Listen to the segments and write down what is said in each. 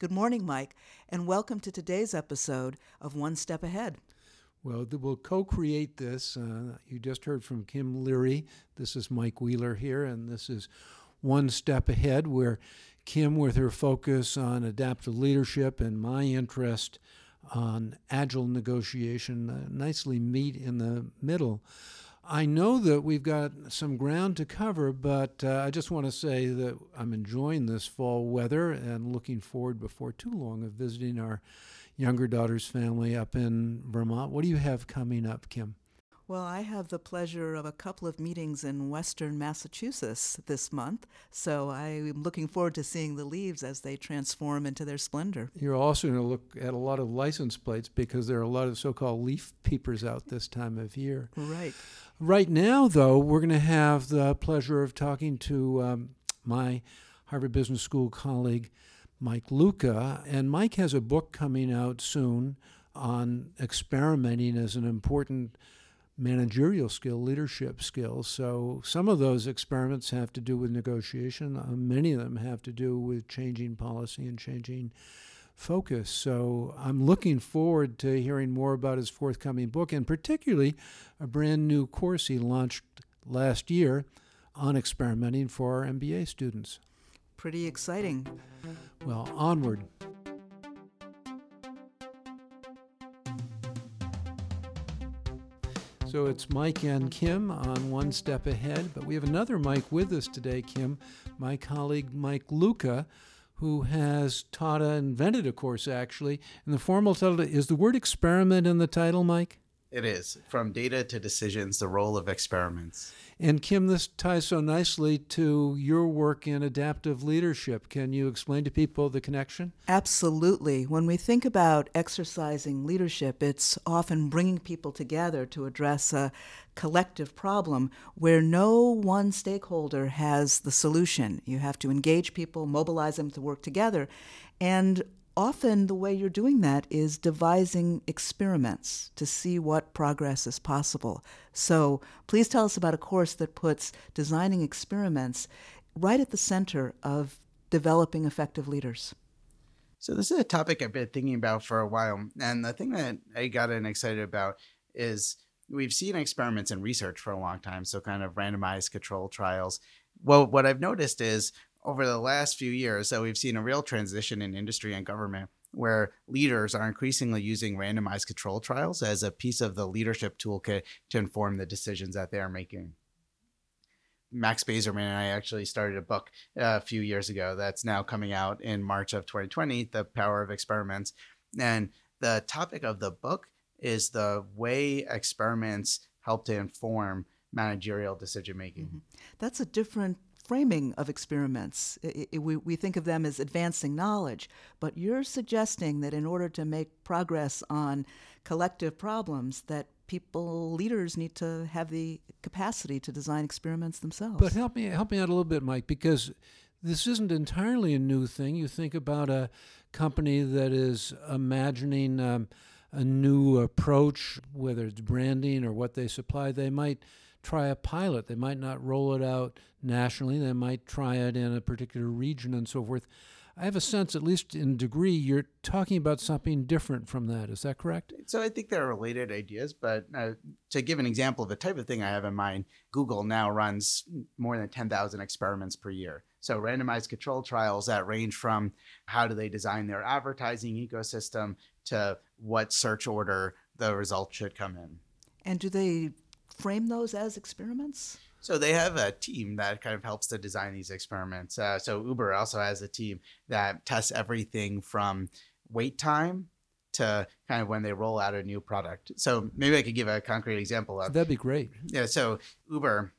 Good morning, Mike, and welcome to today's episode of One Step Ahead. Well, we'll co create this. Uh, you just heard from Kim Leary. This is Mike Wheeler here, and this is One Step Ahead, where Kim, with her focus on adaptive leadership and my interest on agile negotiation, uh, nicely meet in the middle. I know that we've got some ground to cover, but uh, I just want to say that I'm enjoying this fall weather and looking forward before too long of visiting our younger daughter's family up in Vermont. What do you have coming up, Kim? Well, I have the pleasure of a couple of meetings in Western Massachusetts this month, so I'm looking forward to seeing the leaves as they transform into their splendor. You're also going to look at a lot of license plates because there are a lot of so called leaf peepers out this time of year. Right. Right now, though, we're going to have the pleasure of talking to um, my Harvard Business School colleague, Mike Luca. And Mike has a book coming out soon on experimenting as an important managerial skill, leadership skills. So some of those experiments have to do with negotiation. Uh, many of them have to do with changing policy and changing focus. So I'm looking forward to hearing more about his forthcoming book, and particularly a brand new course he launched last year on experimenting for our MBA students. Pretty exciting. Well, onward. So it's Mike and Kim on One Step Ahead, but we have another Mike with us today, Kim, my colleague Mike Luca, who has taught, and invented a course actually. And the formal title is the word experiment in the title, Mike? It is. From data to decisions, the role of experiments. And Kim, this ties so nicely to your work in adaptive leadership. Can you explain to people the connection? Absolutely. When we think about exercising leadership, it's often bringing people together to address a collective problem where no one stakeholder has the solution. You have to engage people, mobilize them to work together. And often the way you're doing that is devising experiments to see what progress is possible. So please tell us about a course that puts designing experiments right at the center of developing effective leaders. So this is a topic I've been thinking about for a while. And the thing that I got excited about is we've seen experiments in research for a long time, so kind of randomized control trials. Well, what I've noticed is over the last few years that we've seen a real transition in industry and government where leaders are increasingly using randomized control trials as a piece of the leadership toolkit to inform the decisions that they are making. Max Bazerman and I actually started a book uh, a few years ago that's now coming out in March of 2020, The Power of Experiments. And the topic of the book is the way experiments help to inform managerial decision making. Mm-hmm. That's a different framing of experiments. We, we think of them as advancing knowledge, but you're suggesting that in order to make progress on collective problems, that people, leaders, need to have the capacity to design experiments themselves. But help me help me out a little bit, Mike, because this isn't entirely a new thing. You think about a company that is imagining um, a new approach, whether it's branding or what they supply, they might try a pilot. They might not roll it out nationally. They might try it in a particular region and so forth. I have a sense, at least in degree, you're talking about something different from that. Is that correct? So I think they're related ideas, but uh, to give an example of the type of thing I have in mind, Google now runs more than 10,000 experiments per year. So randomized control trials that range from how do they design their advertising ecosystem to what search order the results should come in. And do they frame those as experiments? So they have a team that kind of helps to design these experiments. Uh, so Uber also has a team that tests everything from wait time to kind of when they roll out a new product. So maybe I could give a concrete example of that'd be great. Yeah. So Uber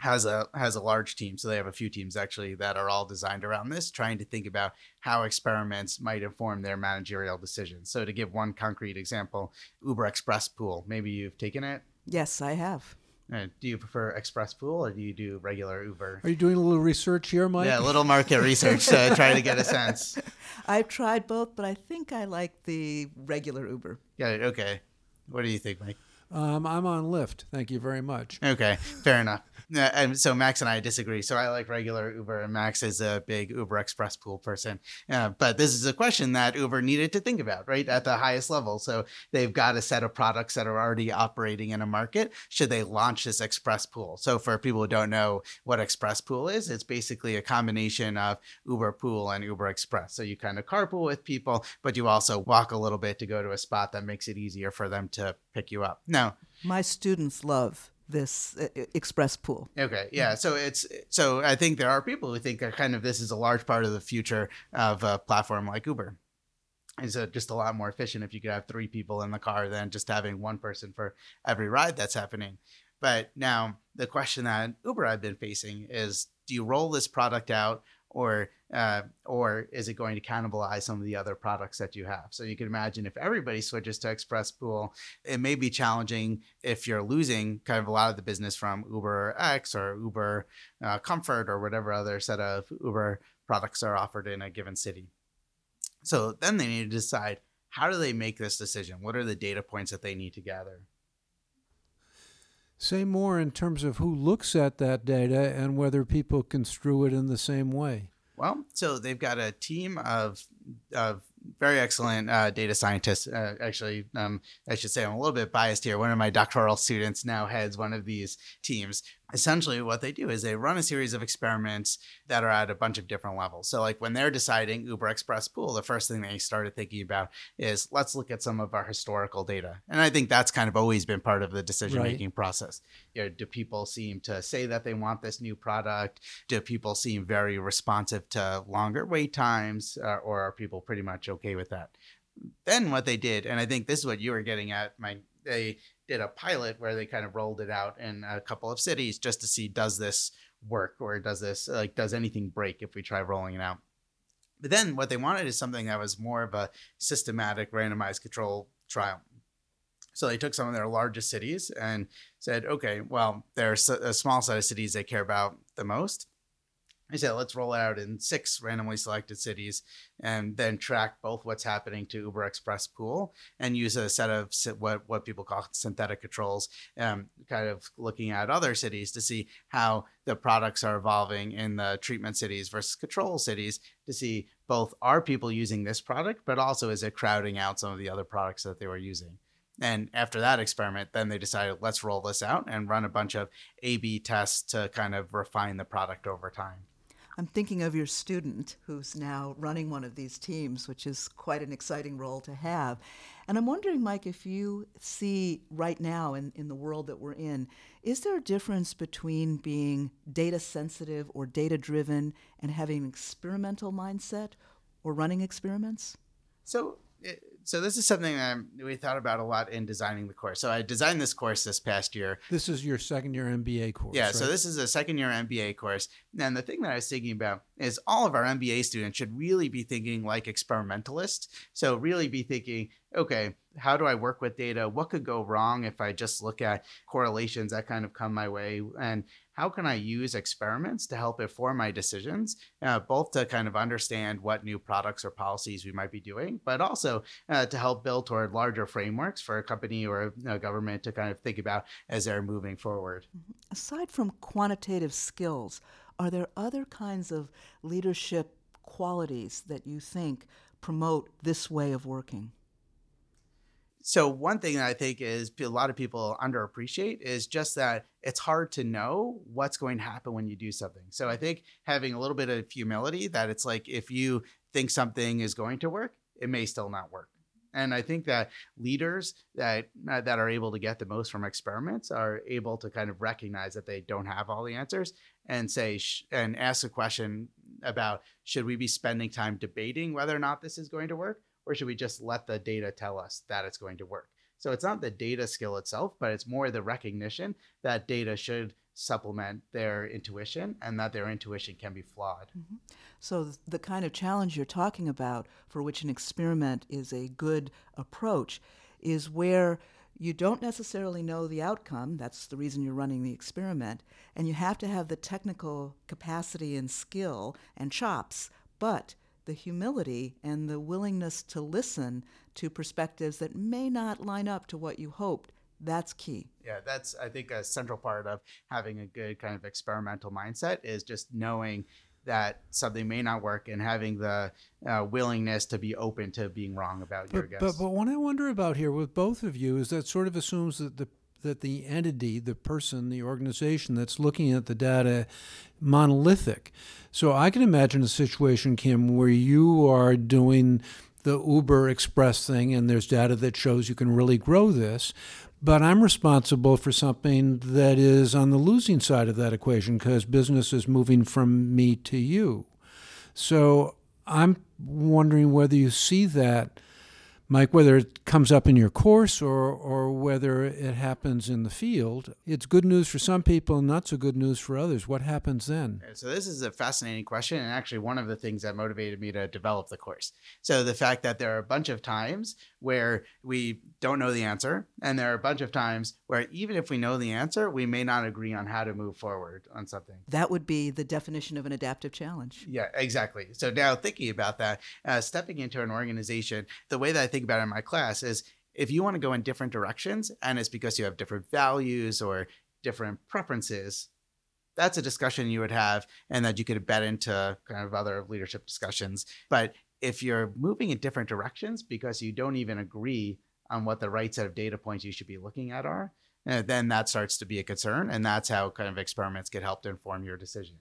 has a has a large team, so they have a few teams actually that are all designed around this, trying to think about how experiments might inform their managerial decisions. So to give one concrete example, Uber Express Pool. Maybe you've taken it. Yes, I have. Uh, do you prefer Express Pool or do you do regular Uber? Are you doing a little research here, Mike? Yeah, a little market research to try to get a sense. I've tried both, but I think I like the regular Uber. Yeah, okay. What do you think, Mike? Um, I'm on Lyft. Thank you very much. Okay, fair enough. And so Max and I disagree. So I like regular Uber, and Max is a big Uber Express pool person. Uh, but this is a question that Uber needed to think about, right, at the highest level. So they've got a set of products that are already operating in a market. Should they launch this Express pool? So for people who don't know what Express pool is, it's basically a combination of Uber Pool and Uber Express. So you kind of carpool with people, but you also walk a little bit to go to a spot that makes it easier for them to pick you up. Now, my students love this uh, express pool. Okay, yeah. So it's so I think there are people who think that kind of this is a large part of the future of a platform like Uber. Is it just a lot more efficient if you could have three people in the car than just having one person for every ride that's happening. But now the question that Uber I've been facing is: Do you roll this product out or uh, or is it going to cannibalize some of the other products that you have? So you can imagine if everybody switches to Express Pool, it may be challenging if you're losing kind of a lot of the business from Uber X or Uber uh, Comfort or whatever other set of Uber products are offered in a given city. So then they need to decide how do they make this decision? What are the data points that they need to gather? Say more in terms of who looks at that data and whether people construe it in the same way. Well, so they've got a team of of very excellent uh, data scientists. Uh, actually, um, I should say I'm a little bit biased here. One of my doctoral students now heads one of these teams, essentially what they do is they run a series of experiments that are at a bunch of different levels. So like when they're deciding Uber Express Pool, the first thing they started thinking about is let's look at some of our historical data. And I think that's kind of always been part of the decision making right. process. You know, do people seem to say that they want this new product? Do people seem very responsive to longer wait times uh, or are people pretty much okay with that? Then what they did, and I think this is what you were getting at, my they did a pilot where they kind of rolled it out in a couple of cities just to see does this work or does this like does anything break if we try rolling it out. But then what they wanted is something that was more of a systematic randomized control trial. So they took some of their largest cities and said, okay, well, there's a small set of cities they care about the most. I said, let's roll it out in six randomly selected cities and then track both what's happening to Uber Express Pool and use a set of what, what people call synthetic controls, um, kind of looking at other cities to see how the products are evolving in the treatment cities versus control cities to see both are people using this product, but also is it crowding out some of the other products that they were using. And after that experiment, then they decided, let's roll this out and run a bunch of A B tests to kind of refine the product over time. I'm thinking of your student who's now running one of these teams, which is quite an exciting role to have. And I'm wondering, Mike, if you see right now in, in the world that we're in, is there a difference between being data sensitive or data driven and having an experimental mindset or running experiments? So, eh, so this is something that we thought about a lot in designing the course. So I designed this course this past year. This is your second year MBA course. Yeah, right? so this is a second year MBA course. And the thing that I was thinking about is all of our MBA students should really be thinking like experimentalists. So really be thinking, okay, how do I work with data? What could go wrong if I just look at correlations that kind of come my way? And how can I use experiments to help inform my decisions, uh, both to kind of understand what new products or policies we might be doing, but also uh, to help build toward larger frameworks for a company or a, a government to kind of think about as they're moving forward. Mm-hmm. Aside from quantitative skills, are there other kinds of leadership qualities that you think promote this way of working? so one thing that I think is a lot of people underappreciate is just that it's hard to know what's going to happen when you do something. So I think having a little bit of humility that it's like if you think something is going to work, it may still not work. And I think that leaders that uh, that are able to get the most from experiments are able to kind of recognize that they don't have all the answers and say sh- and ask a question about should we be spending time debating whether or not this is going to work or should we just let the data tell us that it's going to work? So it's not the data skill itself, but it's more the recognition that data should supplement their intuition and that their intuition can be flawed. Mm-hmm. So, the kind of challenge you're talking about, for which an experiment is a good approach, is where you don't necessarily know the outcome. That's the reason you're running the experiment. And you have to have the technical capacity and skill and chops, but the humility and the willingness to listen to perspectives that may not line up to what you hoped That's key. Yeah, that's I think a central part of having a good kind of experimental mindset is just knowing that something may not work and having the uh, willingness to be open to being wrong about your guess. but but what I wonder about here with both of you is that sort of assumes that the that the entity, the person, the organization that's looking at the data monolithic. So I can imagine a situation, Kim, where you are doing the Uber Express thing and there's data that shows you can really grow this, but I'm responsible for something that is on the losing side of that equation because business is moving from me to you. So I'm wondering whether you see that Mike, whether it comes up in your course or, or whether it happens in the field, it's good news for some people not so good news for others. What happens then? So this is a fascinating question, and actually one of the things that motivated me to develop the course. So the fact that there are a bunch of times where we don't know the answer, and there are a bunch of times where even if we know the answer, we may not agree on how to move forward on something. That would be the definition of an adaptive challenge. Yeah, exactly. So now thinking about that, uh, stepping into an organization, the way that I think about it in my class is if you want to go in different directions and it's because you have different values or different preferences, that's a discussion you would have and that you could embed into kind of other leadership discussions. But if you're moving in different directions because you don't even agree on what the right set of data points you should be looking at are, uh, then that starts to be a concern. And that's how kind of experiments get helped inform your decision.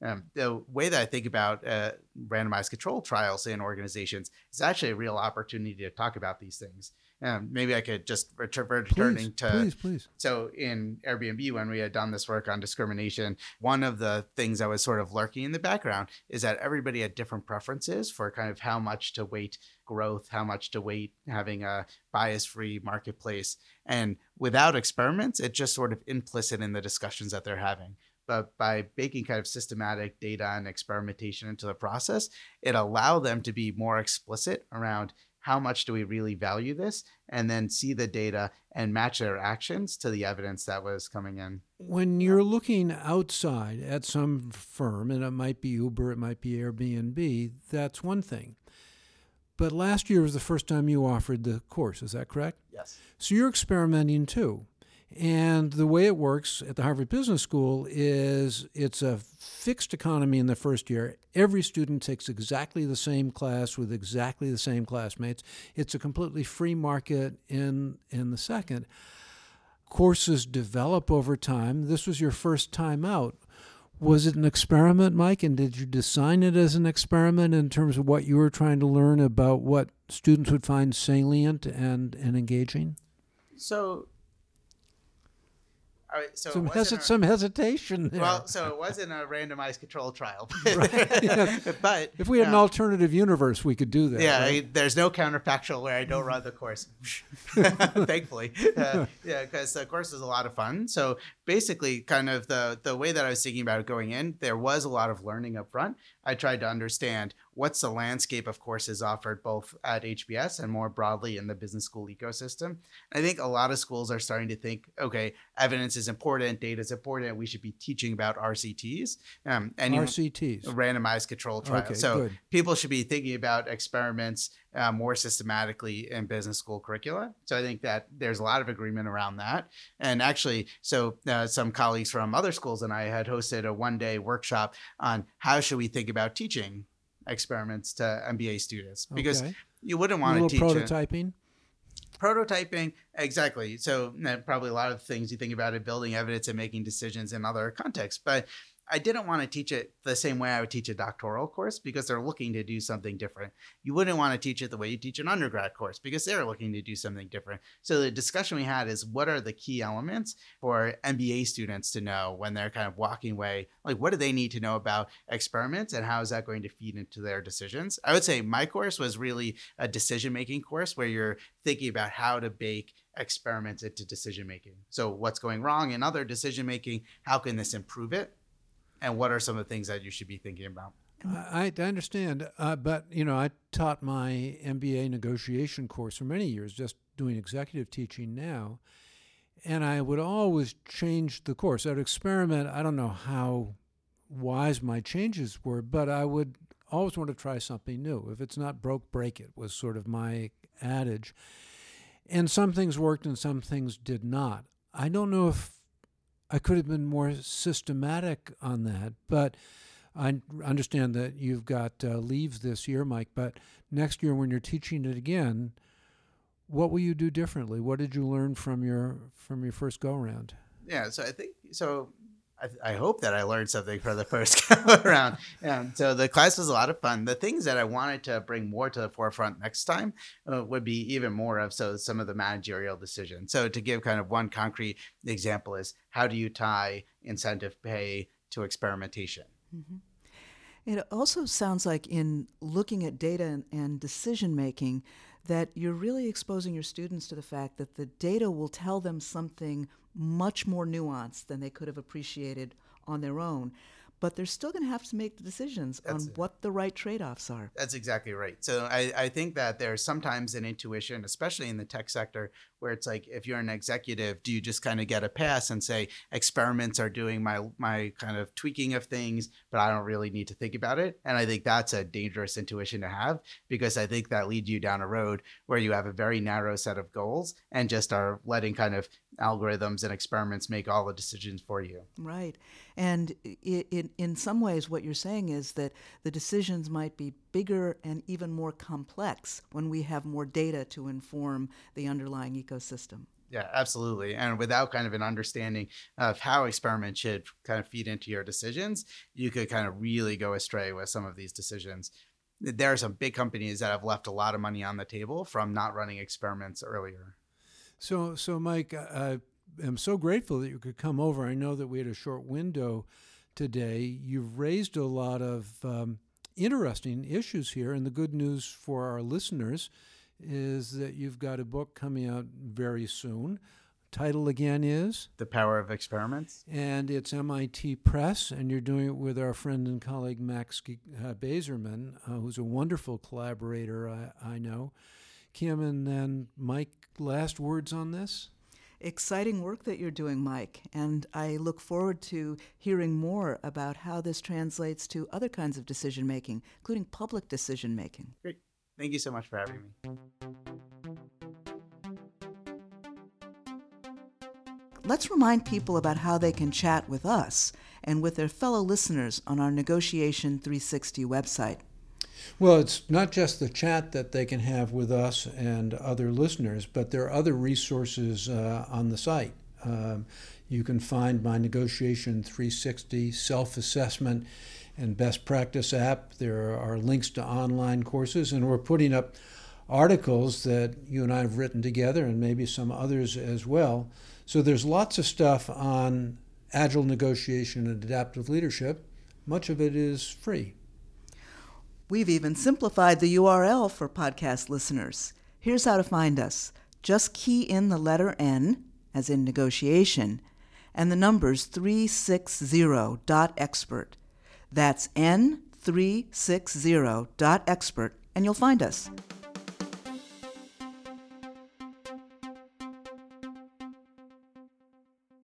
Um, the way that I think about uh, randomized control trials in organizations is actually a real opportunity to talk about these things. Um, maybe I could just return returning to please, please. so in Airbnb, when we had done this work on discrimination, one of the things that was sort of lurking in the background is that everybody had different preferences for kind of how much to weight growth, how much to weight having a bias-free marketplace. And without experiments, it's just sort of implicit in the discussions that they're having. But by baking kind of systematic data and experimentation into the process, it allowed them to be more explicit around how much do we really value this and then see the data and match their actions to the evidence that was coming in When you're looking outside at some firm, and it might be Uber, it might be Airbnb, that's one thing. But last year was the first time you offered the course, is that correct? yes So you're experimenting too. And the way it works at the Harvard Business School is it's a fixed economy in the first year. Every student takes exactly the same class with exactly the same classmates. It's a completely free market in in the second. Courses develop over time. This was your first time out. Was it an experiment, Mike? And did you design it as an experiment in terms of what you were trying to learn about what students would find salient and, and engaging? so all right, so some, it wasn't a- some hesitation there. well so it wasn't a randomized control trial yeah. but if we had an um, alternative universe, we could do that. yeah, right? I, there's no counterfactual where I don't run the course. Thankfully, uh, yeah, because the course is a lot of fun. So basically, kind of the the way that I was thinking about it going in, there was a lot of learning up front. I tried to understand what's the landscape of courses offered both at HBS and more broadly in the business school ecosystem. I think a lot of schools are starting to think, okay, evidence is important, data is important. We should be teaching about RCTs um, and RCTs. randomized control trials. Okay, so good. people should be thinking about experiments uh, more systematically in business school curricula. So I think that there's a lot of agreement around that. And actually, so uh, some colleagues from other schools and I had hosted a one day workshop on how should we think about teaching experiments to MBA students because okay. you wouldn't want to teach it- prototyping. exactly so probably a lot of things you think about it building evidence and making decisions in other contexts but i didn't want to teach it the same way i would teach a doctoral course because they're looking to do something different you wouldn't want to teach it the way you teach an undergrad course because they're looking to do something different so the discussion we had is what are the key elements for mba students to know when they're kind of walking away like what do they need to know about experiments and how is that going to feed into their decisions i would say my course was really a decision making course where you're thinking about how to bake experiments into decision making. So, what's going wrong in other decision making? How can this improve it? And what are some of the things that you should be thinking about? I, I understand, uh, but you know, I taught my MBA negotiation course for many years, just doing executive teaching now, and I would always change the course. I'd experiment. I don't know how wise my changes were, but I would always want to try something new. If it's not broke, break it was sort of my adage. And some things worked and some things did not. I don't know if I could have been more systematic on that, but I understand that you've got uh, leaves this year, Mike, but next year when you're teaching it again, what will you do differently? What did you learn from your from your first go around? Yeah, so I think so I, hope that I learned something for the first around. And so the class was a lot of fun. The things that I wanted to bring more to the forefront next time uh, would be even more of so some of the managerial decisions. So to give kind of one concrete example is how do you tie incentive pay to experimentation? Mm-hmm. It also sounds like in looking at data and, and decision making, that you're really exposing your students to the fact that the data will tell them something much more nuanced than they could have appreciated on their own but they're still going to have to make the decisions That's on it. what the right trade-offs are. That's exactly right. So I, I think that there's sometimes an intuition, especially in the tech sector, where it's like if you're an executive, do you just kind of get a pass and say experiments are doing my my kind of tweaking of things, but I don't really need to think about it? And I think that's a dangerous intuition to have because I think that leads you down a road where you have a very narrow set of goals and just are letting kind of algorithms and experiments make all the decisions for you. Right. And in, in some ways, what you're saying is that the decisions might be bigger and even more complex when we have more data to inform the underlying ecosystem. Yeah, absolutely. And without kind of an understanding of how experiments should kind of feed into your decisions, you could kind of really go astray with some of these decisions. There are some big companies that have left a lot of money on the table from not running experiments earlier. So, so Mike, I am so grateful that you could come over. I know that we had a short window today. You've raised a lot of um, interesting issues here, and the good news for our listeners is that you've got a book coming out very soon. Title again is The Power of Experiments. And it's MIT Press, and you're doing it with our friend and colleague Max uh, Bazerman, uh, who's a wonderful collaborator, I, I know. Kim and then Mike, last words on this? Exciting work that you're doing, Mike, and I look forward to hearing more about how this translates to other kinds of decision making, including public decision making. Great. Thank you so much for having me. Let's remind people about how they can chat with us and with their fellow listeners on our Negotiation 360 website. Well, it's not just the chat that they can have with us and other listeners, but there are other resources uh, on the site. Um, you can find my Negotiation 360 self assessment and best practice app. There are links to online courses, and we're putting up articles that you and I have written together, and maybe some others as well. So there's lots of stuff on agile negotiation and adaptive leadership. Much of it is free. We've even simplified the URL for podcast listeners. Here's how to find us just key in the letter N, as in negotiation, and the numbers 360.expert. That's N360.expert, and you'll find us.